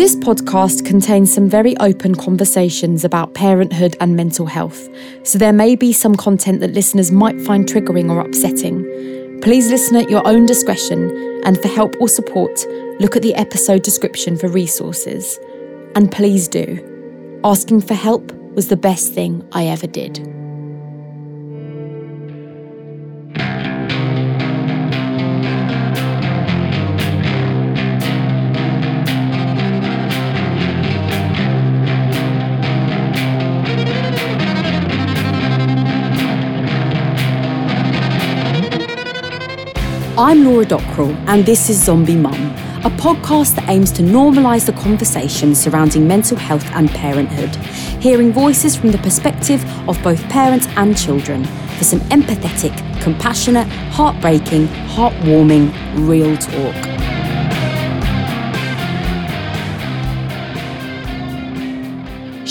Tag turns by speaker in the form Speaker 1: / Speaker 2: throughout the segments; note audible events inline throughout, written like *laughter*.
Speaker 1: This podcast contains some very open conversations about parenthood and mental health, so there may be some content that listeners might find triggering or upsetting. Please listen at your own discretion, and for help or support, look at the episode description for resources. And please do. Asking for help was the best thing I ever did. I'm Laura Dockrill, and this is Zombie Mum, a podcast that aims to normalise the conversation surrounding mental health and parenthood, hearing voices from the perspective of both parents and children for some empathetic, compassionate, heartbreaking, heartwarming, real talk.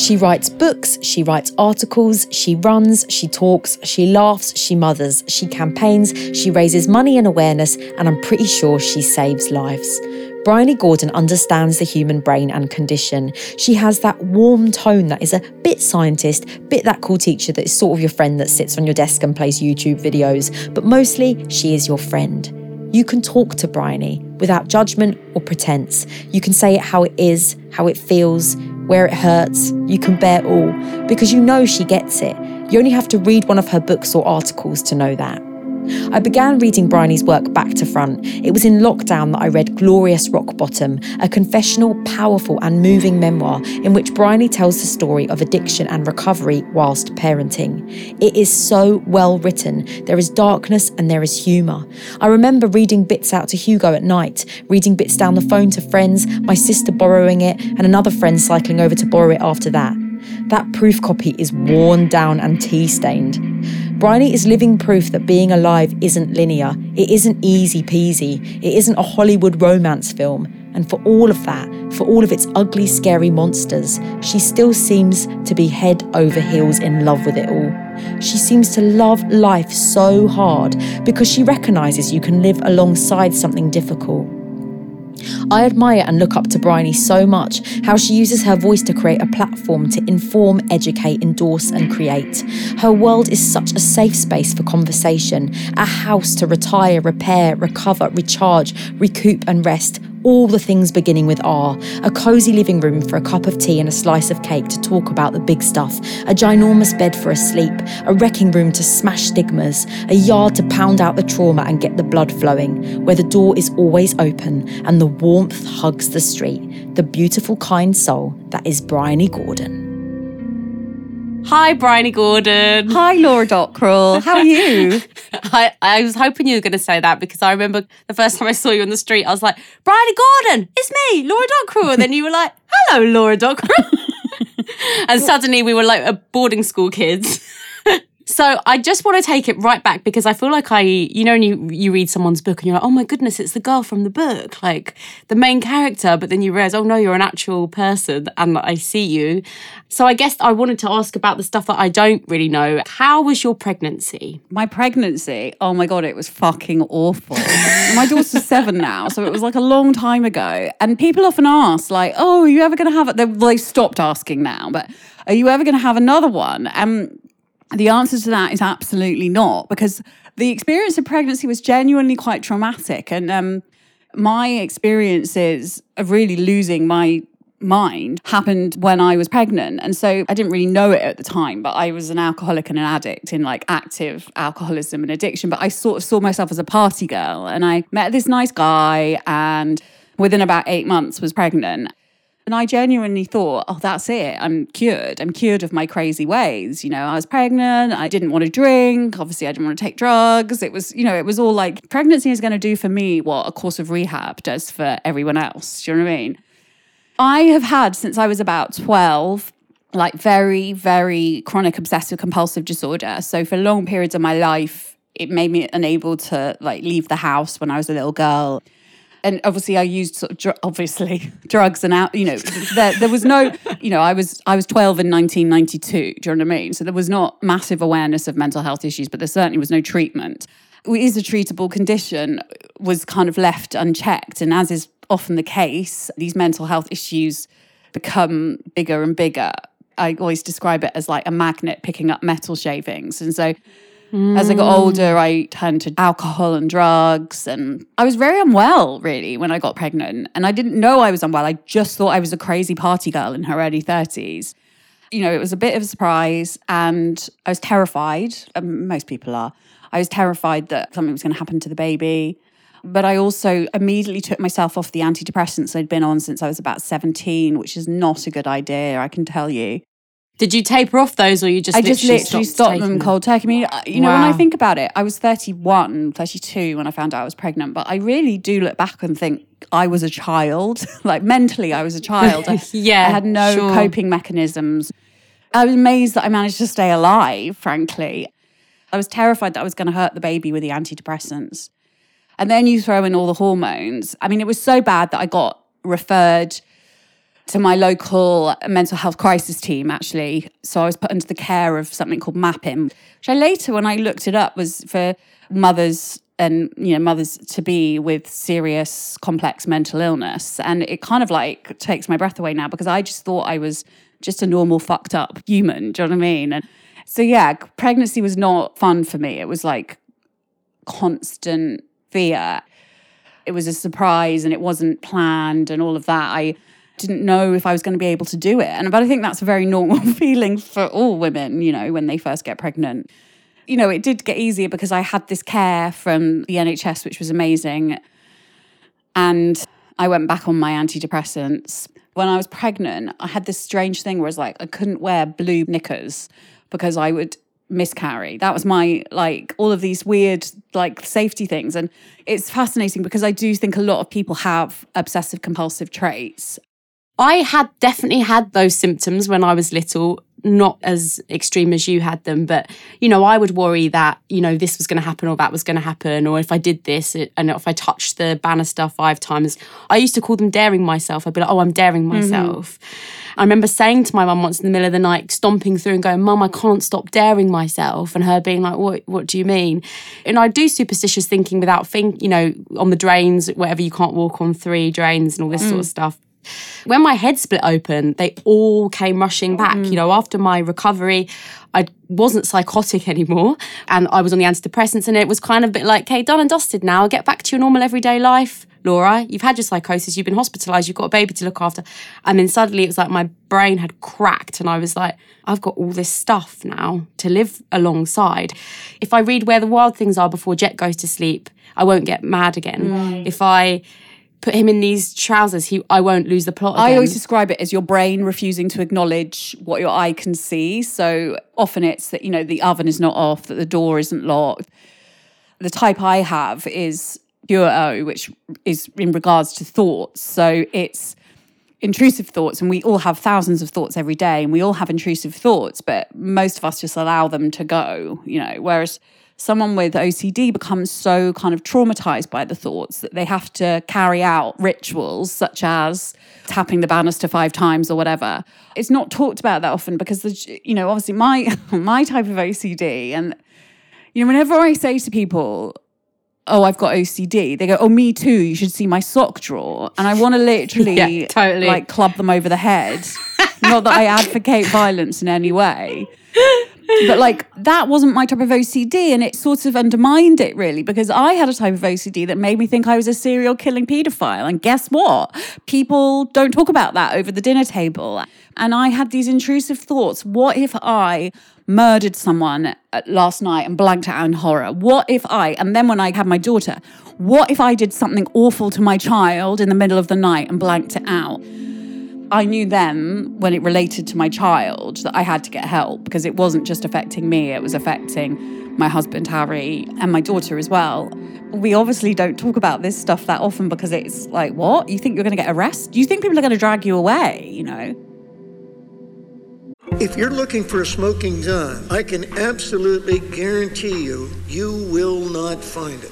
Speaker 1: She writes books, she writes articles, she runs, she talks, she laughs, she mothers, she campaigns, she raises money and awareness, and I'm pretty sure she saves lives. Bryony Gordon understands the human brain and condition. She has that warm tone that is a bit scientist, bit that cool teacher that is sort of your friend that sits on your desk and plays YouTube videos, but mostly she is your friend. You can talk to Bryony without judgment or pretense. You can say it how it is, how it feels, where it hurts. You can bear all because you know she gets it. You only have to read one of her books or articles to know that. I began reading Bryony's work back to front. It was in lockdown that I read Glorious Rock Bottom, a confessional, powerful, and moving memoir in which Bryony tells the story of addiction and recovery whilst parenting. It is so well written. There is darkness and there is humour. I remember reading bits out to Hugo at night, reading bits down the phone to friends, my sister borrowing it, and another friend cycling over to borrow it after that. That proof copy is worn down and tea stained. Bryony is living proof that being alive isn't linear, it isn't easy peasy, it isn't a Hollywood romance film. And for all of that, for all of its ugly, scary monsters, she still seems to be head over heels in love with it all. She seems to love life so hard because she recognises you can live alongside something difficult. I admire and look up to Bryony so much, how she uses her voice to create a platform to inform, educate, endorse, and create. Her world is such a safe space for conversation, a house to retire, repair, recover, recharge, recoup, and rest all the things beginning with R, a cosy living room for a cup of tea and a slice of cake to talk about the big stuff, a ginormous bed for a sleep, a wrecking room to smash stigmas, a yard to pound out the trauma and get the blood flowing, where the door is always open and the warmth hugs the street, the beautiful, kind soul that is Bryony Gordon.
Speaker 2: Hi, Bryony Gordon.
Speaker 3: Hi, Laura Dockrill. How are you? *laughs*
Speaker 2: I, I was hoping you were going to say that because I remember the first time I saw you on the street, I was like, Bryony Gordon, it's me, Laura Dockrill. And then you were like, hello, Laura Dockrill. *laughs* and suddenly we were like boarding school kids. *laughs* So I just want to take it right back because I feel like I, you know, when you, you read someone's book and you're like, oh my goodness, it's the girl from the book, like the main character. But then you realize, oh no, you're an actual person and I see you. So I guess I wanted to ask about the stuff that I don't really know. How was your pregnancy?
Speaker 3: My pregnancy, oh my God, it was fucking awful. my daughter's seven now. So it was like a long time ago. And people often ask, like, oh, are you ever going to have it? They, they stopped asking now, but are you ever going to have another one? And the answer to that is absolutely not, because the experience of pregnancy was genuinely quite traumatic. And um, my experiences of really losing my mind happened when I was pregnant. And so I didn't really know it at the time, but I was an alcoholic and an addict in like active alcoholism and addiction. But I sort of saw myself as a party girl. And I met this nice guy and within about eight months was pregnant. And I genuinely thought, oh, that's it. I'm cured. I'm cured of my crazy ways. You know, I was pregnant. I didn't want to drink. Obviously, I didn't want to take drugs. It was, you know, it was all like pregnancy is going to do for me what a course of rehab does for everyone else. Do you know what I mean? I have had since I was about 12 like very, very chronic obsessive compulsive disorder. So for long periods of my life, it made me unable to like leave the house when I was a little girl and obviously I used sort of dr- obviously *laughs* drugs and out. You know, there, there was no. You know, I was I was twelve in nineteen ninety two. Do you know what I mean? So there was not massive awareness of mental health issues, but there certainly was no treatment. It is a treatable condition was kind of left unchecked, and as is often the case, these mental health issues become bigger and bigger. I always describe it as like a magnet picking up metal shavings. And so as I got older, I turned to alcohol and drugs. And I was very unwell, really, when I got pregnant. And I didn't know I was unwell. I just thought I was a crazy party girl in her early 30s. You know, it was a bit of a surprise. And I was terrified. Most people are. I was terrified that something was going to happen to the baby. But I also immediately took myself off the antidepressants I'd been on since I was about 17, which is not a good idea, I can tell you.
Speaker 2: Did you taper off those or you just
Speaker 3: I just literally stopped,
Speaker 2: taking
Speaker 3: them cold turkey. I mean, uh, you know, when I think about it, I was 31, 32 when I found out I was pregnant, but I really do look back and think I was a child. *laughs* like mentally, I was a child. *laughs* I,
Speaker 2: Yeah,
Speaker 3: I had no
Speaker 2: sure.
Speaker 3: coping mechanisms. I was amazed that I managed to stay alive, frankly. I was terrified that I was going to hurt the baby with the antidepressants. And then you throw in all the hormones. I mean, it was so bad that I got referred to my local mental health crisis team, actually. So I was put under the care of something called MAPIM, which I later, when I looked it up, was for mothers and you know mothers to be with serious complex mental illness. And it kind of like takes my breath away now because i just thought i was just a normal fucked up human. Do you know what i mean? And so yeah pregnancy was not fun for me. It was like constant fear. It was a surprise and it wasn't planned and all of that. I didn't know if I was going to be able to do it. And but I think that's a very normal *laughs* feeling for all women, you know, when they first get pregnant. You know, it did get easier because I had this care from the NHS, which was amazing. And I went back on my antidepressants. When I was pregnant, I had this strange thing where it's like I couldn't wear blue knickers because I would miscarry. That was my like all of these weird like safety things. And it's fascinating because I do think a lot of people have obsessive compulsive traits.
Speaker 2: I had definitely had those symptoms when I was little, not as extreme as you had them, but you know, I would worry that, you know, this was going to happen or that was going to happen, or if I did this it- and if I touched the banister five times, I used to call them daring myself. I'd be like, oh, I'm daring mm-hmm. myself. I remember saying to my mum once in the middle of the night, stomping through and going, Mum, I can't stop daring myself. And her being like, What what do you mean? And I do superstitious thinking without think, you know, on the drains, whatever you can't walk on three drains and all this sort mm. of stuff. When my head split open, they all came rushing back. Mm. You know, after my recovery, I wasn't psychotic *laughs* anymore and I was on the antidepressants, and it was kind of a bit like, okay, done and dusted now. Get back to your normal everyday life. Laura, you've had your psychosis, you've been hospitalized, you've got a baby to look after. And then suddenly it was like my brain had cracked, and I was like, I've got all this stuff now to live alongside. If I read Where the Wild Things Are before Jet goes to sleep, I won't get mad again. If I put him in these trousers, he I won't lose the plot.
Speaker 3: I always describe it as your brain refusing to acknowledge what your eye can see. So often it's that, you know, the oven is not off, that the door isn't locked. The type I have is pure O, which is in regards to thoughts. So it's intrusive thoughts, and we all have thousands of thoughts every day, and we all have intrusive thoughts, but most of us just allow them to go, you know, whereas someone with OCD becomes so kind of traumatized by the thoughts that they have to carry out rituals such as tapping the banister five times or whatever. It's not talked about that often because the, you know, obviously my *laughs* my type of OCD and you know, whenever I say to people, oh, I've got OCD, they go, oh, me too. You should see my sock drawer. And I want to literally *laughs*
Speaker 2: Yeah, totally.
Speaker 3: like club them over the head. Not that I advocate violence in any way. But like that wasn't my type of OCD, and it sort of undermined it really because I had a type of OCD that made me think I was a serial killing paedophile. And guess what? People don't talk about that over the dinner table. And I had these intrusive thoughts. What if I murdered someone uh, last night and blanked out in horror? What if I, and then when I had my daughter, what if I did something awful to my child in the middle of the night and blanked it out? I knew then when it related to my child that I had to get help because it wasn't just affecting me, it was affecting my husband, Harry, and my daughter as well. We obviously don't talk about this stuff that often because it's like, what? You think you're going to get arrested? You think people are going to drag you away, you know?
Speaker 4: If you're looking for a smoking gun, I can absolutely guarantee you, you will not find it.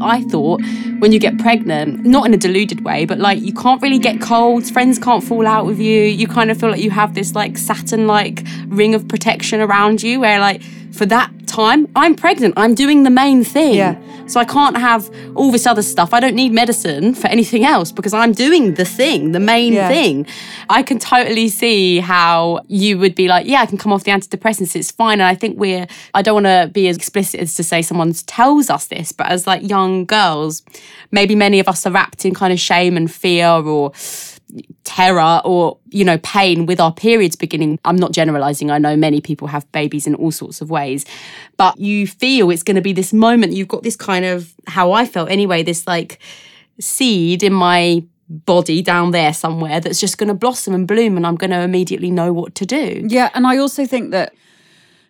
Speaker 2: I thought when you get pregnant, not in a deluded way, but like you can't really get colds, friends can't fall out with you. You kind of feel like you have this like Saturn like ring of protection around you where like for that time, I'm pregnant. I'm doing the main thing.
Speaker 3: Yeah.
Speaker 2: So I can't have all this other stuff. I don't need medicine for anything else because I'm doing the thing, the main
Speaker 3: Yeah.
Speaker 2: thing. I can totally see how you would be like, yeah, I can come off the antidepressants. It's fine. And I think we're, I don't want to be as explicit as to say someone tells us this, but as like young girls, maybe many of us are wrapped in kind of shame and fear or terror or you know pain with our periods beginning. I'm not generalizing. I know many people have babies in all sorts of ways. But you feel it's going to be this moment you've got this kind of how i felt anyway this like seed in my body down there somewhere that's just going to blossom and bloom and i'm going to immediately know what to do.
Speaker 3: Yeah, and I also think that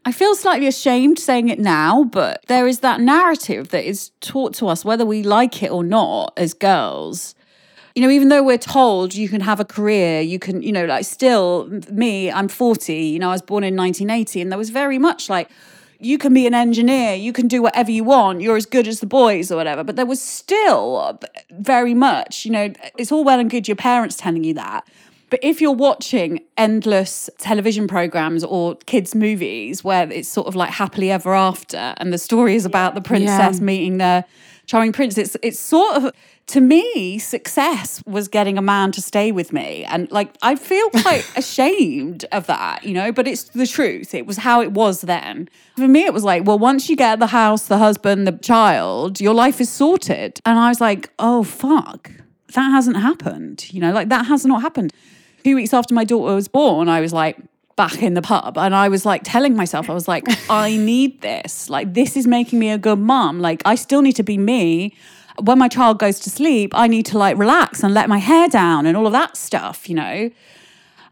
Speaker 3: I feel slightly ashamed saying it now, but there is that narrative that is taught to us, whether we like it or not, as girls. You know, even though we're told you can have a career, you can, you know, like still, me, I'm 40, you know, I was born in 1980, and there was very much like, you can be an engineer, you can do whatever you want, you're as good as the boys or whatever. But there was still very much, you know, it's all well and good your parents telling you that. But if you're watching endless television programs or kids' movies where it's sort of like happily ever after and the story is about the princess
Speaker 2: Yeah.
Speaker 3: meeting the charming prince, it's it's sort of to me, success was getting a man to stay with me. And like I feel *laughs* quite ashamed of that, you know, but it's the truth. It was how it was then. For me, it was like, well, once you get the house, the husband, the child, your life is sorted. And I was like, oh fuck. That hasn't happened. You know, like that has not happened two weeks after my daughter was born, I was like back in the pub and I was like telling myself, I was like, I need this. Like, this is making me a good mom Like, I still need to be me. When my child goes to sleep, I need to like relax and let my hair down and all of that stuff, you know.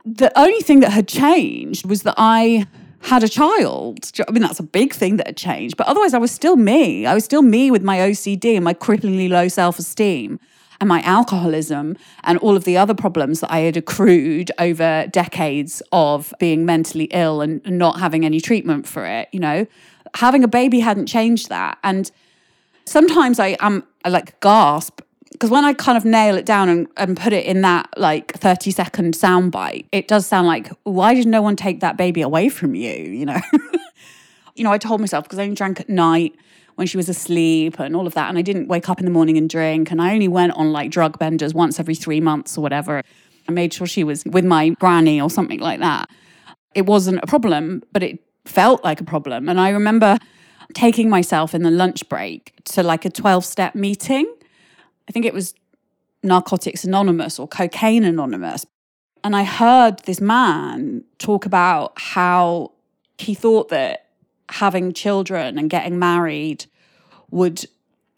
Speaker 3: The only thing that had changed was that I had a child. I mean, that's a big thing that had changed. But otherwise, I was still me. I was still me with my OCD and my cripplingly low self esteem and my alcoholism and all of the other problems that I had accrued over decades of being mentally ill and not having any treatment for it. You know, having a baby hadn't changed that. And sometimes I am like gasp because when I kind of nail it down and, and put it in that like 30 second soundbite, it does sound like, why did no one take that baby away from you? *laughs* You know? *laughs* you know, I told myself because I only drank at night when she was asleep and all of that. And I didn't wake up in the morning and drink. And I only went on like drug benders once every three months or whatever. I made sure she was with my granny or something like that. It wasn't a problem, but it felt like a problem. And I remember taking myself in the lunch break to like a 12 step meeting. I think it was Narcotics Anonymous or Cocaine Anonymous. And I heard this man talk about how he thought that having children and getting married would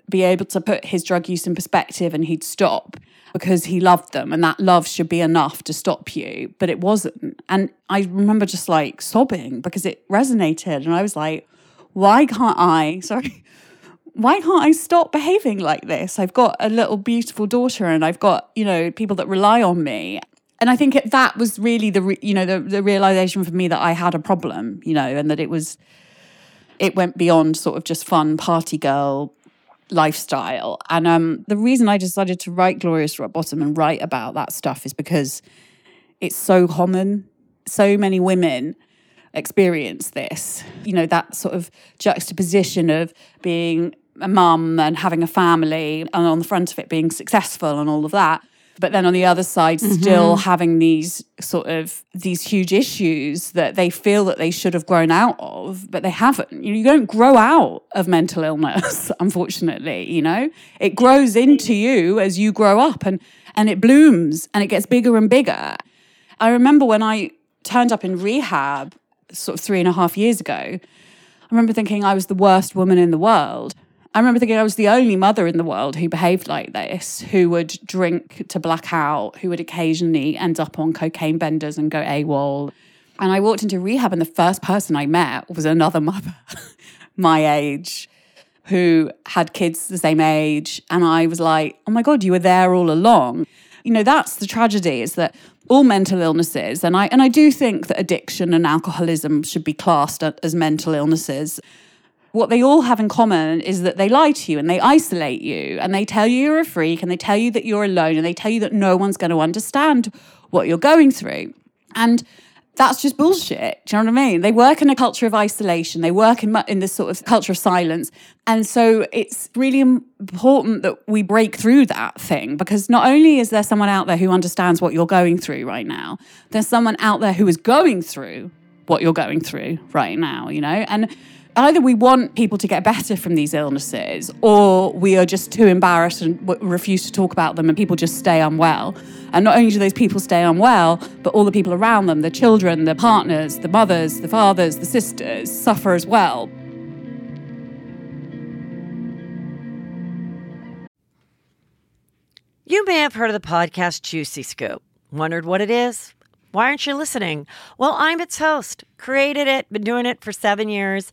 Speaker 3: be able to put his drug use in perspective and he'd stop because he loved them and that love should be enough to stop you but it wasn't and i remember just like sobbing because it resonated and i was like why can't i *laughs* sorry why can't I stop behaving like this? I've got a little beautiful daughter and I've got, you know, people that rely on me. And I think it, that was really the, you know, the, the realization for me that I had a problem, you know, and that it was, it went beyond sort of just fun party girl lifestyle. And um, the reason I decided to write Glorious Rock Bottom and write about that stuff is because it's so common. So many women experience this, you know, that sort of juxtaposition of being a mum and having a family, and on the front of it being successful and all of that. But then on the other side, mm-hmm. still having these sort of these huge issues that they feel that they should have grown out of, but they haven't. You, know, you don't grow out of mental illness, *laughs* unfortunately. You know, it grows into you as you grow up, and and it blooms and it gets bigger and bigger. I remember when I turned up in rehab sort of three and a half years ago, I remember thinking I was the worst woman in the world. I remember thinking I was the only mother in the world who behaved like this, who would drink to black out, who would occasionally end up on cocaine benders and go AWOL. And I walked into rehab, and the first person I met was another mother *laughs* my age who had kids the same age. And I was like, oh my God, you were there all along. you know, that's the tragedy is that all mental illnesses, and I and I do think that addiction and alcoholism should be classed as mental illnesses. What they all have in common is that they lie to you and they isolate you and they tell you you're a freak and they tell you that you're alone and they tell you that no one's going to understand what you're going through. And that's just bullshit. Do you know what I mean? They work in a culture of isolation. They work in, in this sort of culture of silence. And so it's really important that we break through that thing because not only is there someone out there who understands what you're going through right now, there's someone out there who is going through what you're going through right now, you know? And either we want people to get better from these illnesses or we are just too embarrassed and refuse to talk about them and people just stay unwell. And not only do those people stay unwell, but all the people around them, the children, the partners, the mothers, the fathers, the sisters, suffer as well.
Speaker 5: You may have heard of the podcast Juicy Scoop. Wondered what it is? Why aren't you listening? Well, I'm its host, created it, been doing it for seven years.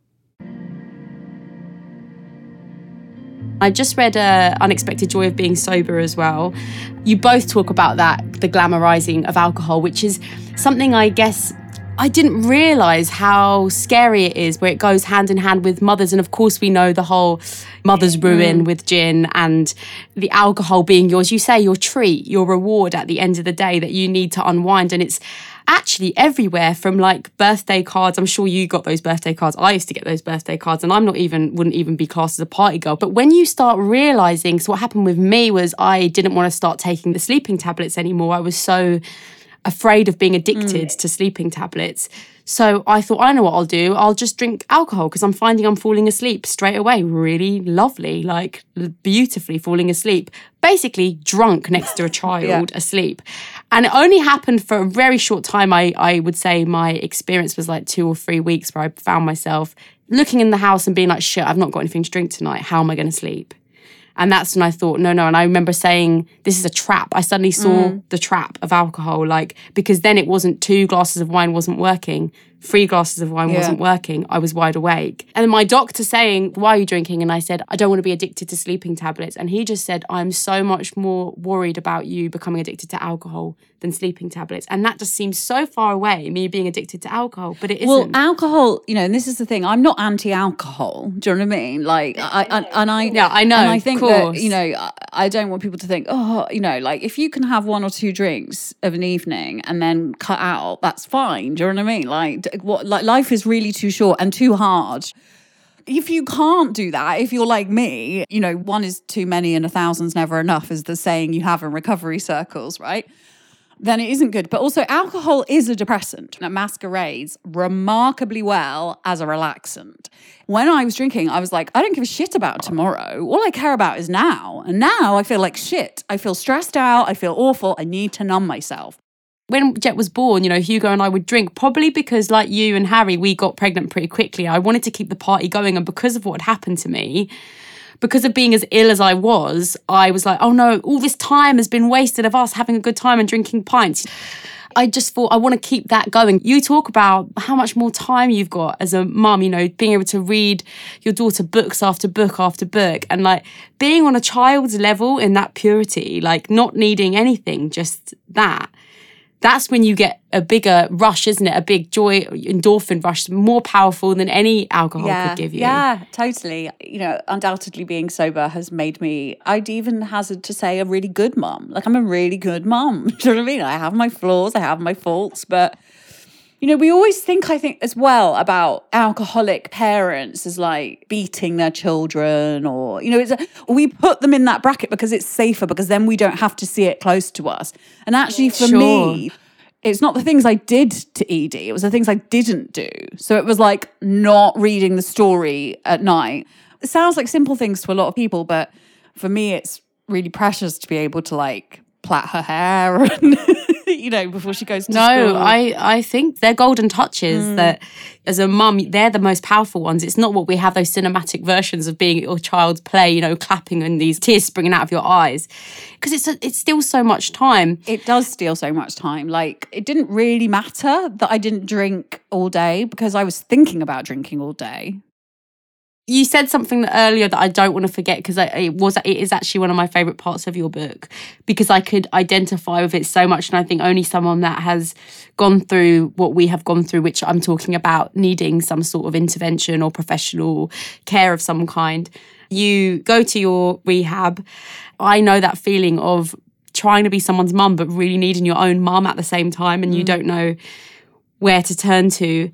Speaker 2: I just read uh, Unexpected Joy of Being Sober as well. You both talk about that, the glamorizing of alcohol, which is something I guess I didn't realize how scary it is where it goes hand in hand with mothers. And of course, we know the whole mother's ruin mm. with gin and the alcohol being yours. You say your treat, your reward at the end of the day that you need to unwind. And it's actually everywhere from like birthday cards. I'm sure you got those birthday cards. I used to get those birthday cards and I'm not even, wouldn't even be classed as a party girl. But when you start realizing, so what happened with me was I didn't want to start taking the sleeping tablets anymore. I was so afraid of being addicted mm. to sleeping tablets. So I thought, I know what I'll do. I'll just drink alcohol because I'm finding I'm falling asleep straight away. Really lovely, like beautifully falling asleep. Basically, drunk next to a *laughs* child yeah. asleep. And it only happened for a very short time. I, I would say my experience was like two or three weeks where I found myself looking in the house and being like, shit, I've not got anything to drink tonight. How am I going to sleep? And that's when I thought, no, no. And I remember saying, this is a trap. I suddenly saw mm. the trap of alcohol, like, because then it wasn't two glasses of wine wasn't working three glasses of wine yeah. wasn't working. I was wide awake. And my doctor saying, Why are you drinking? And I said, I don't want to be addicted to sleeping tablets. And he just said, I'm so much more worried about you becoming addicted to alcohol than sleeping tablets. And that just seems so far away, me being addicted to alcohol, but it isn't.
Speaker 3: Well, alcohol, you know, and this is the thing, I'm not anti alcohol. Do you know what I mean? Like, I, I, and I,
Speaker 2: yeah, I know.
Speaker 3: And I think that, you know, I don't want people to think, oh, you know, like if you can have one or two drinks of an evening and then cut out, that's fine. Do you know what I mean? Like, what like life is really too short and too hard if you can't do that, if you're like me, you know, one is too many and a thousand's never enough, is the saying you have in recovery circles, right? Then it isn't good. But also, alcohol is a depressant that masquerades remarkably well as a relaxant. When I was drinking, I was like, I don't give a shit about tomorrow. All I care about is now. And now I feel like shit. I feel stressed out. I feel awful. I need to numb myself
Speaker 2: when Jet was born, you know, Hugo and I would drink probably because, like you and Harry, we got pregnant pretty quickly. I wanted to keep the party going. And because of what had happened to me, because of being as ill as I was, I was like, oh no, all this time has been wasted of us having a good time and drinking pints. I just thought I want to keep that going. You talk about how much more time you've got as a mum, you know, being able to read your daughter books after book after book and like being on a child's level in that purity, like not needing anything, just that that's when you get a bigger rush, isn't it? A big joy, endorphin rush, more powerful than any alcohol
Speaker 3: yeah,
Speaker 2: could give you.
Speaker 3: Yeah, totally. You know, undoubtedly being sober has made me, I'd even hazard to say, a really good mom. Like, I'm a really good mom. *laughs* Do you know what I mean? I have my flaws, I have my faults, but You know, we always think, I think, as well about alcoholic parents as like beating their children, or, you know, it's a, we put them in that bracket because it's safer, because then we don't have to see it close to us. And actually, for
Speaker 2: Sure.
Speaker 3: me, it's not the things I did to Edie, it was the things I didn't do. So it was like not reading the story at night. It sounds like simple things to a lot of people, but for me, it's really precious to be able to like plait her hair *laughs* and, *laughs* you know, before she goes to
Speaker 2: No,
Speaker 3: school.
Speaker 2: I, I think they're golden touches hmm. that as a mum, they're the most powerful ones. It's not what we have those cinematic versions of being at your child's play, you know, clapping and these tears springing out of your eyes. Because it's, a, it's still so much time.
Speaker 3: it does steal so much time. Like, it didn't really matter that I didn't drink all day because I was thinking about drinking all day.
Speaker 2: You said something earlier that I don't want to forget because it was it is actually one of my favorite parts of your book because I could identify with it so much, and I think only someone that has gone through what we have gone through, which I'm talking about, needing some sort of intervention or professional care of some kind. You go to your rehab. I know that feeling of trying to be someone's mum, but really needing your own mum at the same time, and you mm. don't know where to turn to.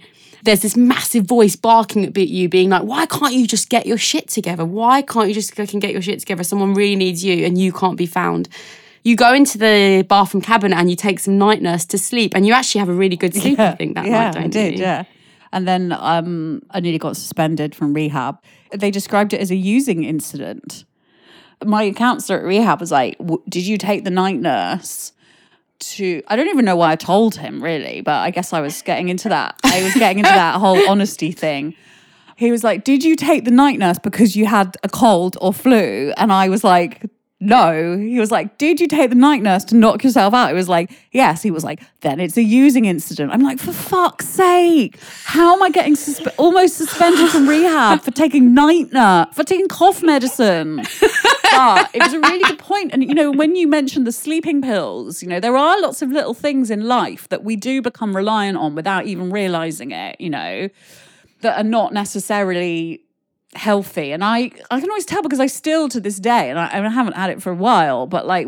Speaker 2: There's this massive voice barking at you, being like, "Why can't you just get your shit together? Why can't you just fucking get your shit together? Someone really needs you, and you can't be found." You go into the bathroom cabinet and you take some night nurse to sleep, and you actually have a really good sleep. I think that
Speaker 3: yeah,
Speaker 2: night, don't
Speaker 3: I did,
Speaker 2: you?
Speaker 3: yeah. And then um, I nearly got suspended from rehab. They described it as a using incident. My counselor at rehab was like, "W- "Did you take the night nurse?" To I don't even know why I told him really, but I guess I was getting into that. I was getting into that whole *laughs* honesty thing. He was like, "Did you take the night nurse because you had a cold or flu?" And I was like, "No." He was like, "Did you take the night nurse to knock yourself out?" It was like, "Yes." He was like, "Then it's a using incident." I'm like, "For fuck's sake! How am I getting suspe- almost suspended from rehab for taking night nurse for taking cough medicine?" *laughs* but it was a really good point. And you know, when you mentioned the sleeping pills, you know, there are lots of little things in life that we do become reliant on without even realizing it. You know that are not necessarily healthy. And I, I can always tell because I still to this day, and I, I haven't had it for a while, but like,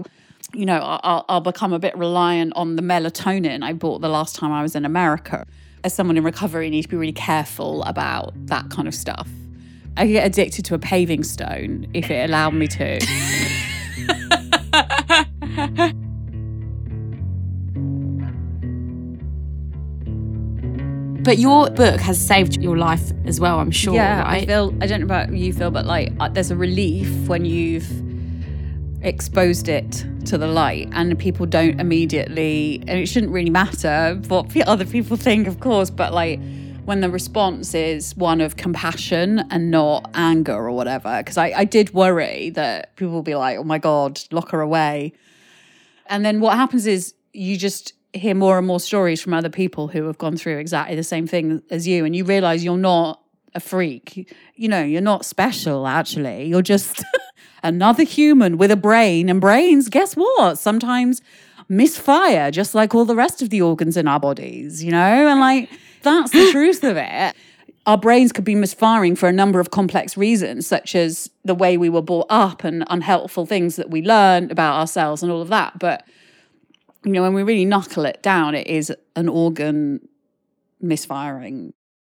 Speaker 3: you know, I'll, I'll become a bit reliant on the melatonin I bought the last time I was in America. As someone in recovery, you need to be really careful about that kind of stuff. I could get addicted to a paving stone if it allowed me to. *laughs*
Speaker 2: But your book has saved your life as well, I'm sure,
Speaker 3: yeah,
Speaker 2: right?
Speaker 3: I feel. I don't know about you, Phil, but like, uh, there's a relief when you've exposed it to the light, and people don't immediately. And it shouldn't really matter what other people think, of course, but like. When the response is one of compassion and not anger or whatever, because I, I did worry that people will be like, oh my God, lock her away. And then what happens is you just hear more and more stories from other people who have gone through exactly the same thing as you, and you realize you're not a freak. You know, you're not special, actually. You're just *laughs* another human with a brain. And brains, guess what? Sometimes misfire, just like all the rest of the organs in our bodies, you know? And like, that's the truth of it. Our brains could be misfiring for a number of complex reasons, such as the way we were brought up and unhelpful things that we learned about ourselves and all of that. But you know, when we really knuckle it down, it is an organ misfiring.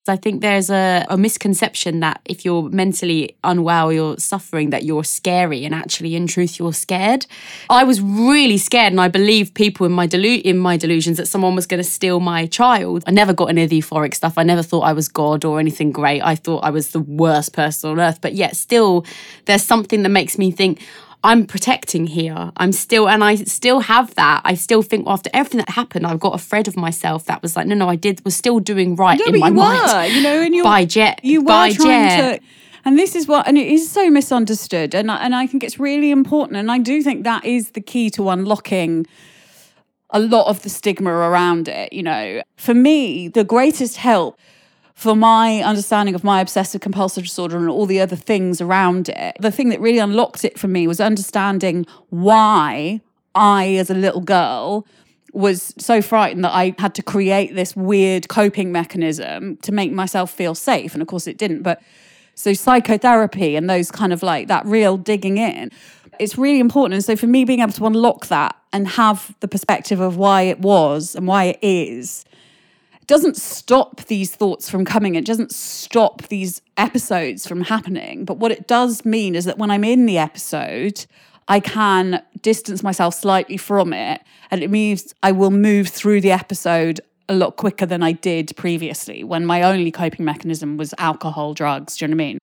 Speaker 2: I think there's a, a misconception that if you're mentally unwell, you're suffering, that you're scary, and actually, in truth, you're scared. I was really scared, and I believed people in my delu- in my delusions that someone was going to steal my child. I never got any of the euphoric stuff. I never thought I was God or anything great. I thought I was the worst person on earth. But yet, still, there's something that makes me think. I'm protecting here. I'm still, and I still have that. I still think after everything that happened, I've got a afraid of myself. That was like, no, no, I did was still doing right in my
Speaker 3: you
Speaker 2: mind.
Speaker 3: were, you know, and you
Speaker 2: by jet,
Speaker 3: you were
Speaker 2: by
Speaker 3: trying
Speaker 2: jet.
Speaker 3: to. And this is what, and it is so misunderstood, and I, and I think it's really important, and I do think that is the key to unlocking a lot of the stigma around it. You know, for me, the greatest help for my understanding of my obsessive compulsive disorder and all the other things around it, the thing that really unlocked it for me was understanding why I, as a little girl, was so frightened that I had to create this weird coping mechanism to make myself feel safe. And of course, it didn't. But so psychotherapy and those kind of like that real digging in, it's really important. And so for me, being able to unlock that and have the perspective of why it was and why it is, doesn't stop these thoughts from coming. It doesn't stop these episodes from happening. But what it does mean is that when I'm in the episode, I can distance myself slightly from it. And it means I will move through the episode a lot quicker than I did previously when my only coping mechanism was alcohol, drugs. Do you know what I mean?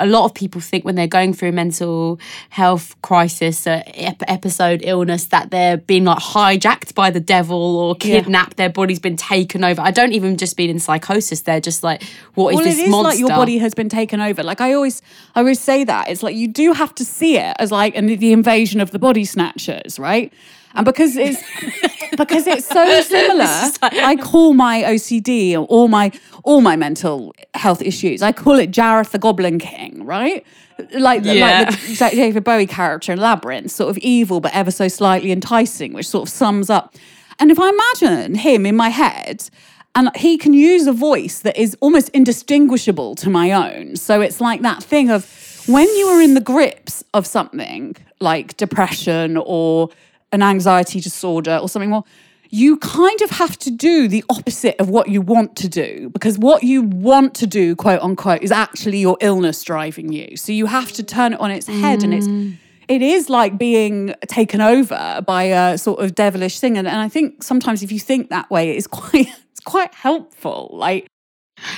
Speaker 2: A lot of people think when they're going through a mental health crisis, uh, ep- episode, illness, that they're being like hijacked by the devil or kidnapped. Their body's been taken over. I don't even just mean in psychosis. They're just like, what is
Speaker 3: well,
Speaker 2: this
Speaker 3: it is
Speaker 2: monster?
Speaker 3: like your body has been taken over. Like I always, I always say that it's like you do have to see it as like an, the invasion of the body snatchers, right? And because it's *laughs* because it's so similar, I *laughs* call my OCD or all my all my mental health issues. I call it Jareth the Goblin King, right? Like,
Speaker 2: Yeah.
Speaker 3: like the David Bowie character in Labyrinth, sort of evil but ever so slightly enticing, which sort of sums up. And if I imagine him in my head, and he can use a voice that is almost indistinguishable to my own. So it's like that thing of when you are in the grips of something like depression or an anxiety disorder or something more, you kind of have to do the opposite of what you want to do because what you want to do, quote unquote, is actually your illness driving you. So you have to turn it on its head and it's mm. it is like being taken over by a sort of devilish thing. And, and I think sometimes if you think that way, it's quite *laughs* it's quite helpful. Like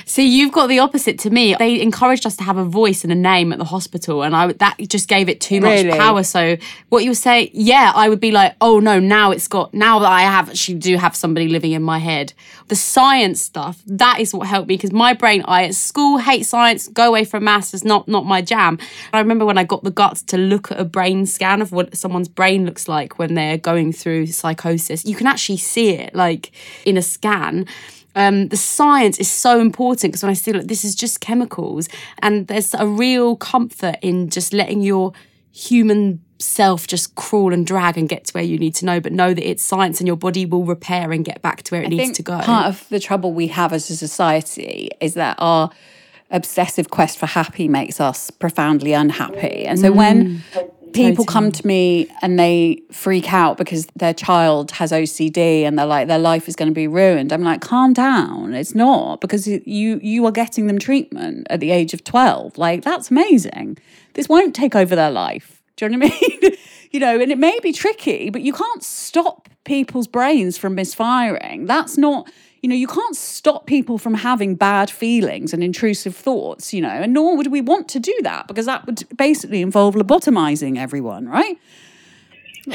Speaker 2: See, you've got the opposite to me. They encouraged us to have a voice and a name at the hospital, and I that just gave it too much
Speaker 3: Really?
Speaker 2: power. So, what you say, yeah, I would be like, oh no, now it's got now that I have actually do have somebody living in my head. The science stuff that is what helped me because my brain, I at school hate science, go away from maths is not not my jam. I remember when I got the guts to look at a brain scan of what someone's brain looks like when they're going through psychosis. You can actually see it like in a scan um, the science is so important because when I see like this is just chemicals, and there's a real comfort in just letting your human self just crawl and drag and get to where you need to know, but know that it's science and your body will repair and get back to where it
Speaker 3: I
Speaker 2: needs to go.
Speaker 3: part of the trouble we have as a society is that our obsessive quest for happy makes us profoundly unhappy. And so when people come to me and they freak out because their child has OCD and they're like their life is going to be ruined, I'm like, calm down. It's not because you you are getting them treatment at the age of 12. Like that's amazing. This won't take over their life. Do you know what I mean? *laughs* you know, and it may be tricky, but you can't stop people's brains from misfiring. That's not, you know, you can't stop people from having bad feelings and intrusive thoughts, you know, and nor would we want to do that because that would basically involve lobotomizing everyone, right?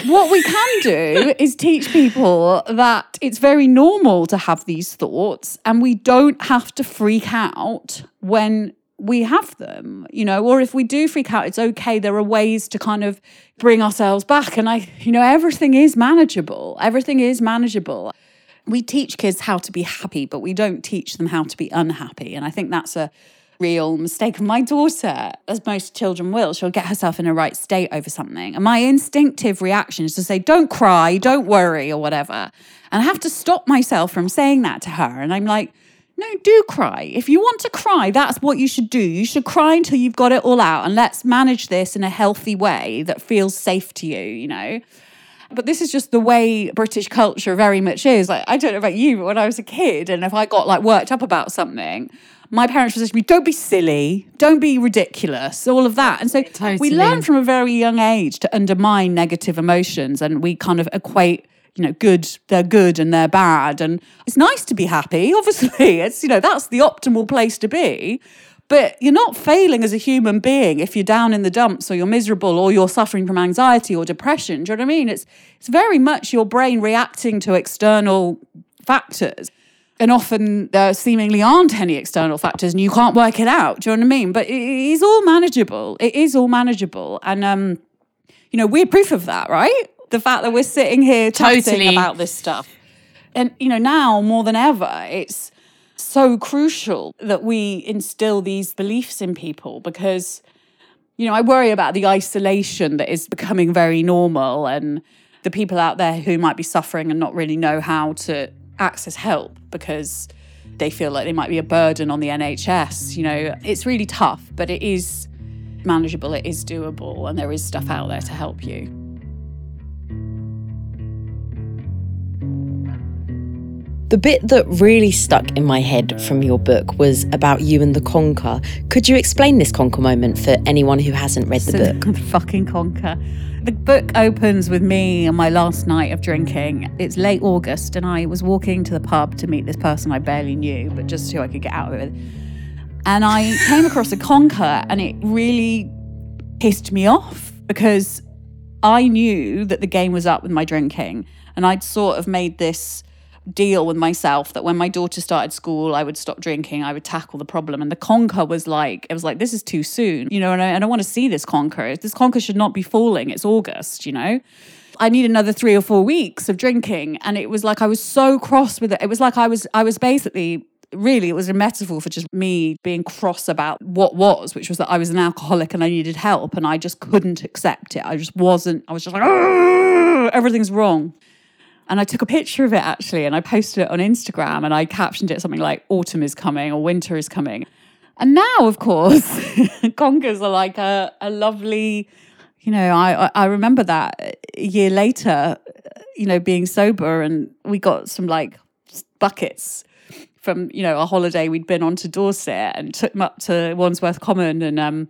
Speaker 3: What we can do *laughs* is teach people that it's very normal to have these thoughts and we don't have to freak out when we have them, you know, or if we do freak out, it's okay. There are ways to kind of bring ourselves back. And I, you know, everything is manageable. Everything is manageable. We teach kids how to be happy, but we don't teach them how to be unhappy. And I think that's a real mistake my daughter, as most children will. She'll get herself in a right state over something. And my instinctive reaction is to say, don't cry, don't worry, or whatever. And I have to stop myself from saying that to her. And I'm like, no, do cry. If you want to cry, that's what you should do. You should cry until you've got it all out. And let's manage this in a healthy way that feels safe to you, you know? But this is just the way British culture very much is. Like, I don't know about you, but when I was a kid and if I got like worked up about something, my parents would say to me, don't be silly, don't be ridiculous, all of that. And so *laughs* we learn from a very young age to undermine negative emotions and we kind of equate you know, good, they're good and they're bad. And it's nice to be happy, *laughs* obviously. It's, you know, that's the optimal place to be. But you're not failing as a human being if you're down in the dumps or you're miserable or you're suffering from anxiety or depression. Do you know what I mean? It's it's very much your brain reacting to external factors. And often there seemingly aren't any external factors and you can't work it out. Do you know what I mean? But it is all manageable. It is all manageable. And um, you know, we're proof of that, right? The fact that we're sitting here
Speaker 2: Totally.
Speaker 3: about this stuff. And, you know, now more than ever, it's so crucial that we instill these beliefs in people because, you know, I worry about the isolation that is becoming very normal and the people out there who might be suffering and not really know how to access help because they feel like they might be a burden on the NHS. You know, it's really tough, but it is manageable, it is doable, and there is stuff out there to help you.
Speaker 1: The bit that really stuck in my head from your book was about you and the conker. Could you explain this conker moment for anyone who hasn't read the
Speaker 3: So
Speaker 1: book?
Speaker 3: The fucking conker. The book opens with me on my last night of drinking. It's late August, and I was walking to the pub to meet this person I barely knew, but just so I could get out of it. And I came across a conker, and it really pissed me off because I knew that the game was up with my drinking, and I'd sort of made this deal with myself that when my daughter started school, I would stop drinking, I would tackle the problem. And the conker was like, it was like, this is too soon, you know, and I, I don't want to see this conker. This conker should not be falling. It's August, you know. I need another three or four weeks of drinking. And it was like I was so cross with it. It was like I was I was basically really it was a metaphor for just me being cross about what was, which was that I was an alcoholic and I needed help and I just couldn't accept it. I just wasn't, I was just like, "Argh, everything's wrong. And I took a picture of it actually and I posted it on Instagram and I captioned it something like autumn is coming or winter is coming. And now, of course, *laughs* conkers are like a, a lovely, you know, I, I- remember that a year later, you know, being sober and we got some like buckets from, you know, a holiday we'd been on to Dorset and took them up to Wandsworth Common and, um,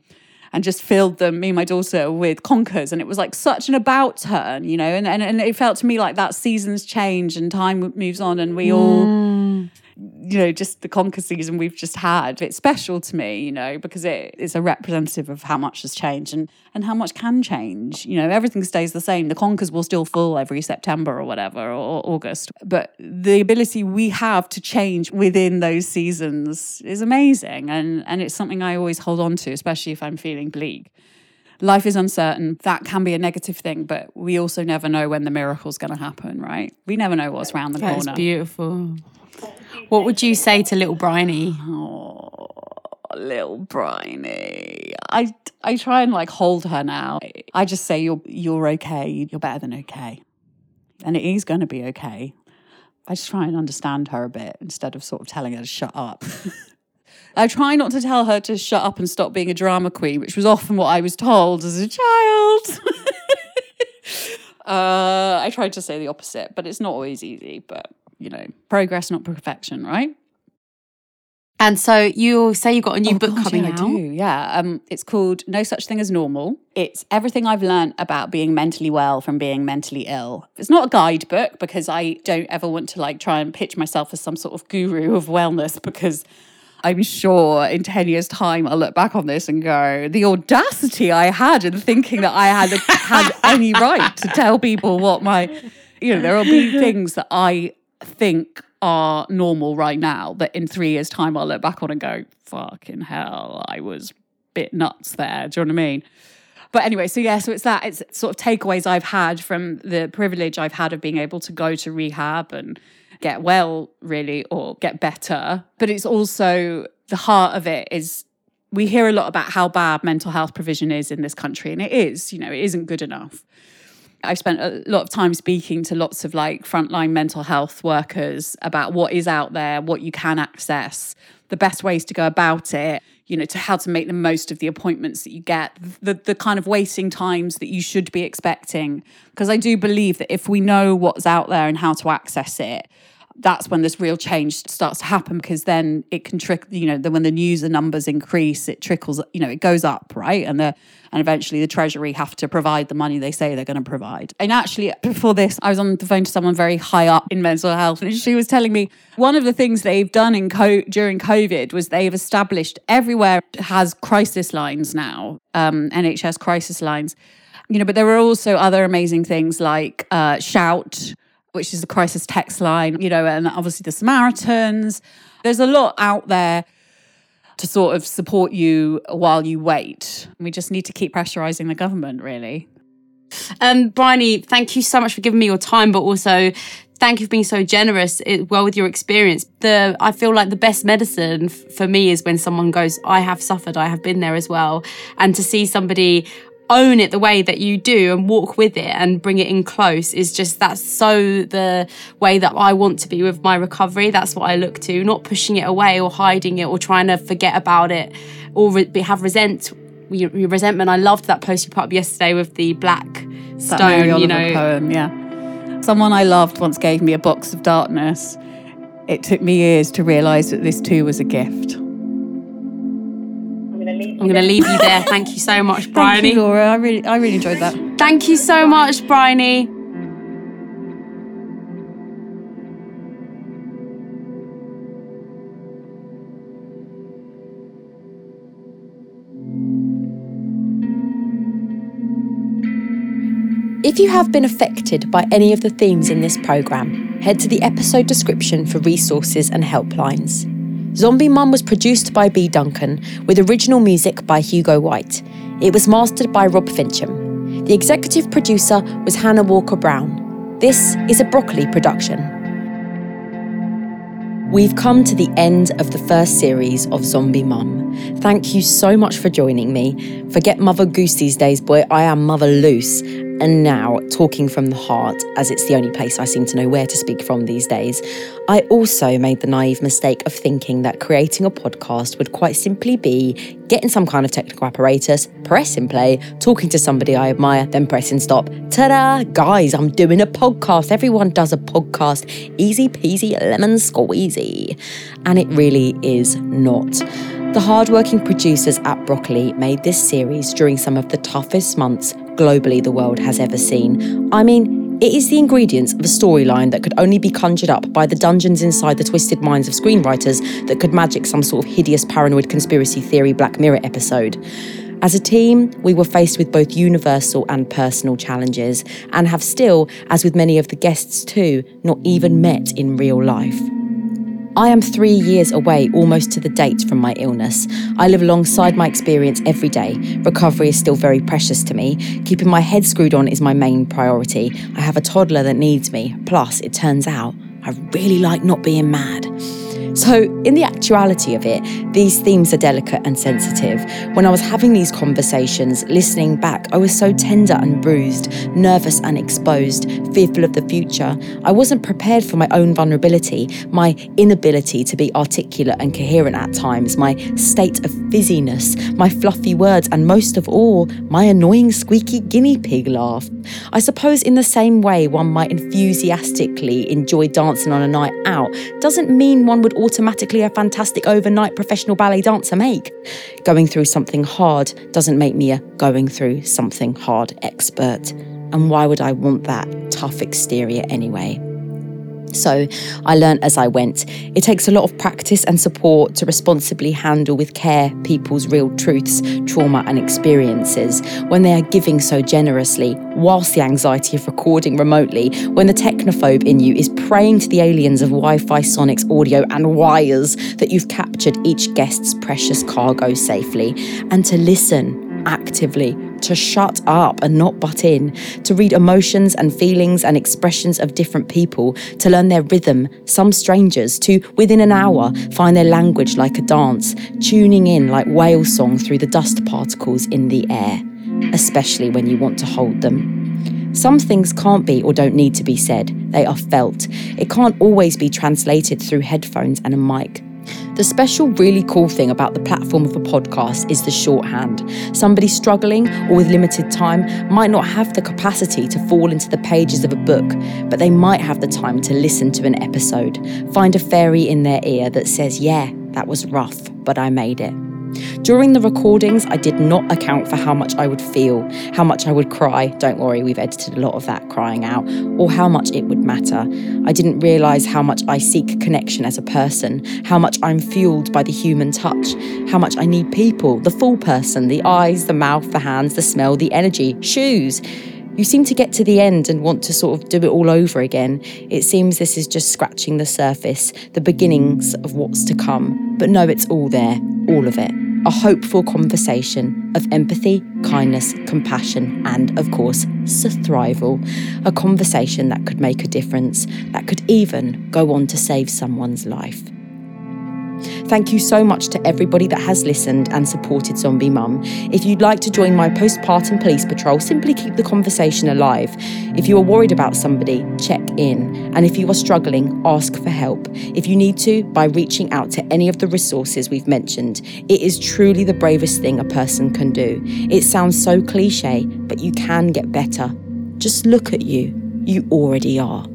Speaker 3: and just filled them, me and my daughter, with conkers. And it was like such an about turn, you know, and, and, and it felt to me like that seasons change and time moves on and we all, mm. You know, just the conker season we've just had. It's special to me, you know, because it is a representative of how much has changed and, and how much can change. You know, everything stays the same. The conkers will still fall every September or whatever, or, August. But the ability we have to change within those seasons is amazing. And, and it's something I always hold on to, especially if I'm feeling bleak. Life is uncertain. That can be a negative thing, but we also never know when the miracle's going to happen, right? We never know what's around the
Speaker 2: That's
Speaker 3: corner.
Speaker 2: beautiful. What would you say to little Bryony?
Speaker 3: Oh, little Bryony. I I try and like hold her now. I just say you're you're okay. You're better than okay, and it is going to be okay. I just try and understand her a bit instead of sort of telling her to shut up. *laughs* I try not to tell her to shut up and stop being a drama queen, which was often what I was told as a child. *laughs* uh, I tried to say the opposite, but it's not always easy. But you know, progress, not perfection, right?
Speaker 2: And so you say you've got a new
Speaker 3: Oh,
Speaker 2: book
Speaker 3: God,
Speaker 2: coming
Speaker 3: yeah,
Speaker 2: out.
Speaker 3: I do. Yeah. Um, it's called No Such Thing as Normal. It's everything I've learned about being mentally well from being mentally ill. It's not a guidebook because I don't ever want to like try and pitch myself as some sort of guru of wellness because I'm sure in 10 years' time I'll look back on this and go, the audacity I had in thinking that I had had any right to tell people what my you know, there will be things that I think are normal right now that in three years' time I'll look back on and go, fucking hell, I was bit nuts there. Do you know what I mean? But anyway, so yeah, so it's that, it's sort of takeaways I've had from the privilege I've had of being able to go to rehab and get well, really, or get better. But it's also the heart of it is we hear a lot about how bad mental health provision is in this country, and it is, you know, it isn't good enough. I've spent a lot of time speaking to lots of like frontline mental health workers about what is out there, what you can access, the best ways to go about it, you know, to how to make the most of the appointments that you get, the the kind of waiting times that you should be expecting. Because I do believe that if we know what's out there and how to access it, that's when this real change starts to happen because then it can trick you know then when the news user numbers increase it trickles you know it goes up right? And the and eventually the treasury have to provide the money they say they're going to provide. And actually before this i was on the phone to someone very high up in mental health and she was telling me one of the things they've done in co- during covid was they've established everywhere has crisis lines now um, nhs crisis lines. You know but there are also other amazing things like uh, shout which is the crisis text line, you know, and obviously the Samaritans. There's a lot out there to sort of support you while you wait. We just need to keep pressurizing the government, really.
Speaker 2: Um, Bryony, thank you so much for giving me your time, but also thank you for being so generous eh, well with your experience. The I feel like the best medicine f- for me is when someone goes, I have suffered, I have been there as well. And to see somebody own it the way that you do and walk with it and bring it in close is just that's so the way that I want to be with my recovery. That's what I look to, not pushing it away or hiding it or trying to forget about it or re- have resent your, your resentment. I loved that post you put up yesterday with the black
Speaker 3: That
Speaker 2: stone, you know.
Speaker 3: poem, yeah. Someone I loved once gave me a box of darkness. it took me years to realise that this too was a gift.
Speaker 2: I'm going to leave you there. Thank you so much, *laughs*
Speaker 3: Thank you, Laura. I really, I really enjoyed that.
Speaker 2: Thank you so much, Bryony.
Speaker 1: If you have been affected by any of the themes in this programme, head to the episode description for resources and helplines. Zombie Mum was produced by B. Duncan, with original music by Hugo White. It was mastered by Rob Fincham. The executive producer was Hannah Walker Brown. This is a Broccoli production. We've come to the end of the first series of Zombie Mum. Thank you so much for joining me. Forget Mother Goose these days, boy, I am Mother Loose. And now, talking from the heart, as it's the only place I seem to know where to speak from these days, I also made the naive mistake of thinking that creating a podcast would quite simply be getting some kind of technical apparatus, pressing play, talking to somebody I admire, then pressing stop. Ta da! Guys, I'm doing a podcast. Everyone does a podcast. Easy peasy lemon squeezy. And it really is not. The hardworking producers at Broccoli made this series during some of the toughest months globally the world has ever seen. I mean, it is the ingredients of a storyline that could only be conjured up by the dungeons inside the twisted minds of screenwriters that could magic some sort of hideous paranoid conspiracy theory Black Mirror episode. As a team, we were faced with both universal and personal challenges, and have still, as with many of the guests too, not even met in real life. I am three years away almost to the date from my illness. I live alongside my experience every day. Recovery is still very precious to me. Keeping my head screwed on is my main priority. I have a toddler that needs me. Plus, it turns out I really like not being mad. So, in the actuality of it, these themes are delicate and sensitive. When I was having these conversations, listening back, I was so tender and bruised, nervous and exposed, fearful of the future. I wasn't prepared for my own vulnerability, my inability to be articulate and coherent at times, my state of fizziness, my fluffy words, and most of all, my annoying squeaky guinea pig laugh. I suppose, in the same way one might enthusiastically enjoy dancing on a night out, doesn't mean one would automatically a fantastic overnight professional ballet dancer make. Going through something hard doesn't make me a going through something hard expert. And why would I want that tough exterior anyway? So I learnt as I went. It takes a lot of practice and support to responsibly handle with care people's real truths, trauma, and experiences when they are giving so generously, whilst the anxiety of recording remotely, when the technophobe in you is praying to the aliens of Wi Fi, Sonics, audio, and wires that you've captured each guest's precious cargo safely, and to listen actively to shut up and not butt in, to read emotions and feelings and expressions of different people, to learn their rhythm, some strangers, to within an hour find their language like a dance, tuning in like whale song through the dust particles in the air, especially when you want to hold them. Some things can't be or don't need to be said, they are felt. It can't always be translated through headphones and a mic. The special, really cool thing about the platform of a podcast is the shorthand. Somebody struggling or with limited time might not have the capacity to fall into the pages of a book, but they might have the time to listen to an episode, find a fairy in their ear that says, Yeah, that was rough, but I made it. During the recordings, I did not account for how much I would feel, how much I would cry. Don't worry, we've edited a lot of that crying out, or how much it would matter. I didn't realise how much I seek connection as a person, how much I'm fueled by the human touch, how much I need people, the full person, the eyes, the mouth, the hands, the smell, the energy, shoes. You seem to get to the end and want to sort of do it all over again. It seems this is just scratching the surface, the beginnings of what's to come. But no, it's all there, all of it. A hopeful conversation of empathy, kindness, compassion, and, of course, survival. A conversation that could make a difference, that could even go on to save someone's life. Thank you so much to everybody that has listened and supported Zombie Mum. If you'd like to join my postpartum police patrol, simply keep the conversation alive. If you are worried about somebody, check in. And if you are struggling, ask for help. If you need to, by reaching out to any of the resources we've mentioned, it is truly the bravest thing a person can do. It sounds so cliche, but you can get better. Just look at you. You already are.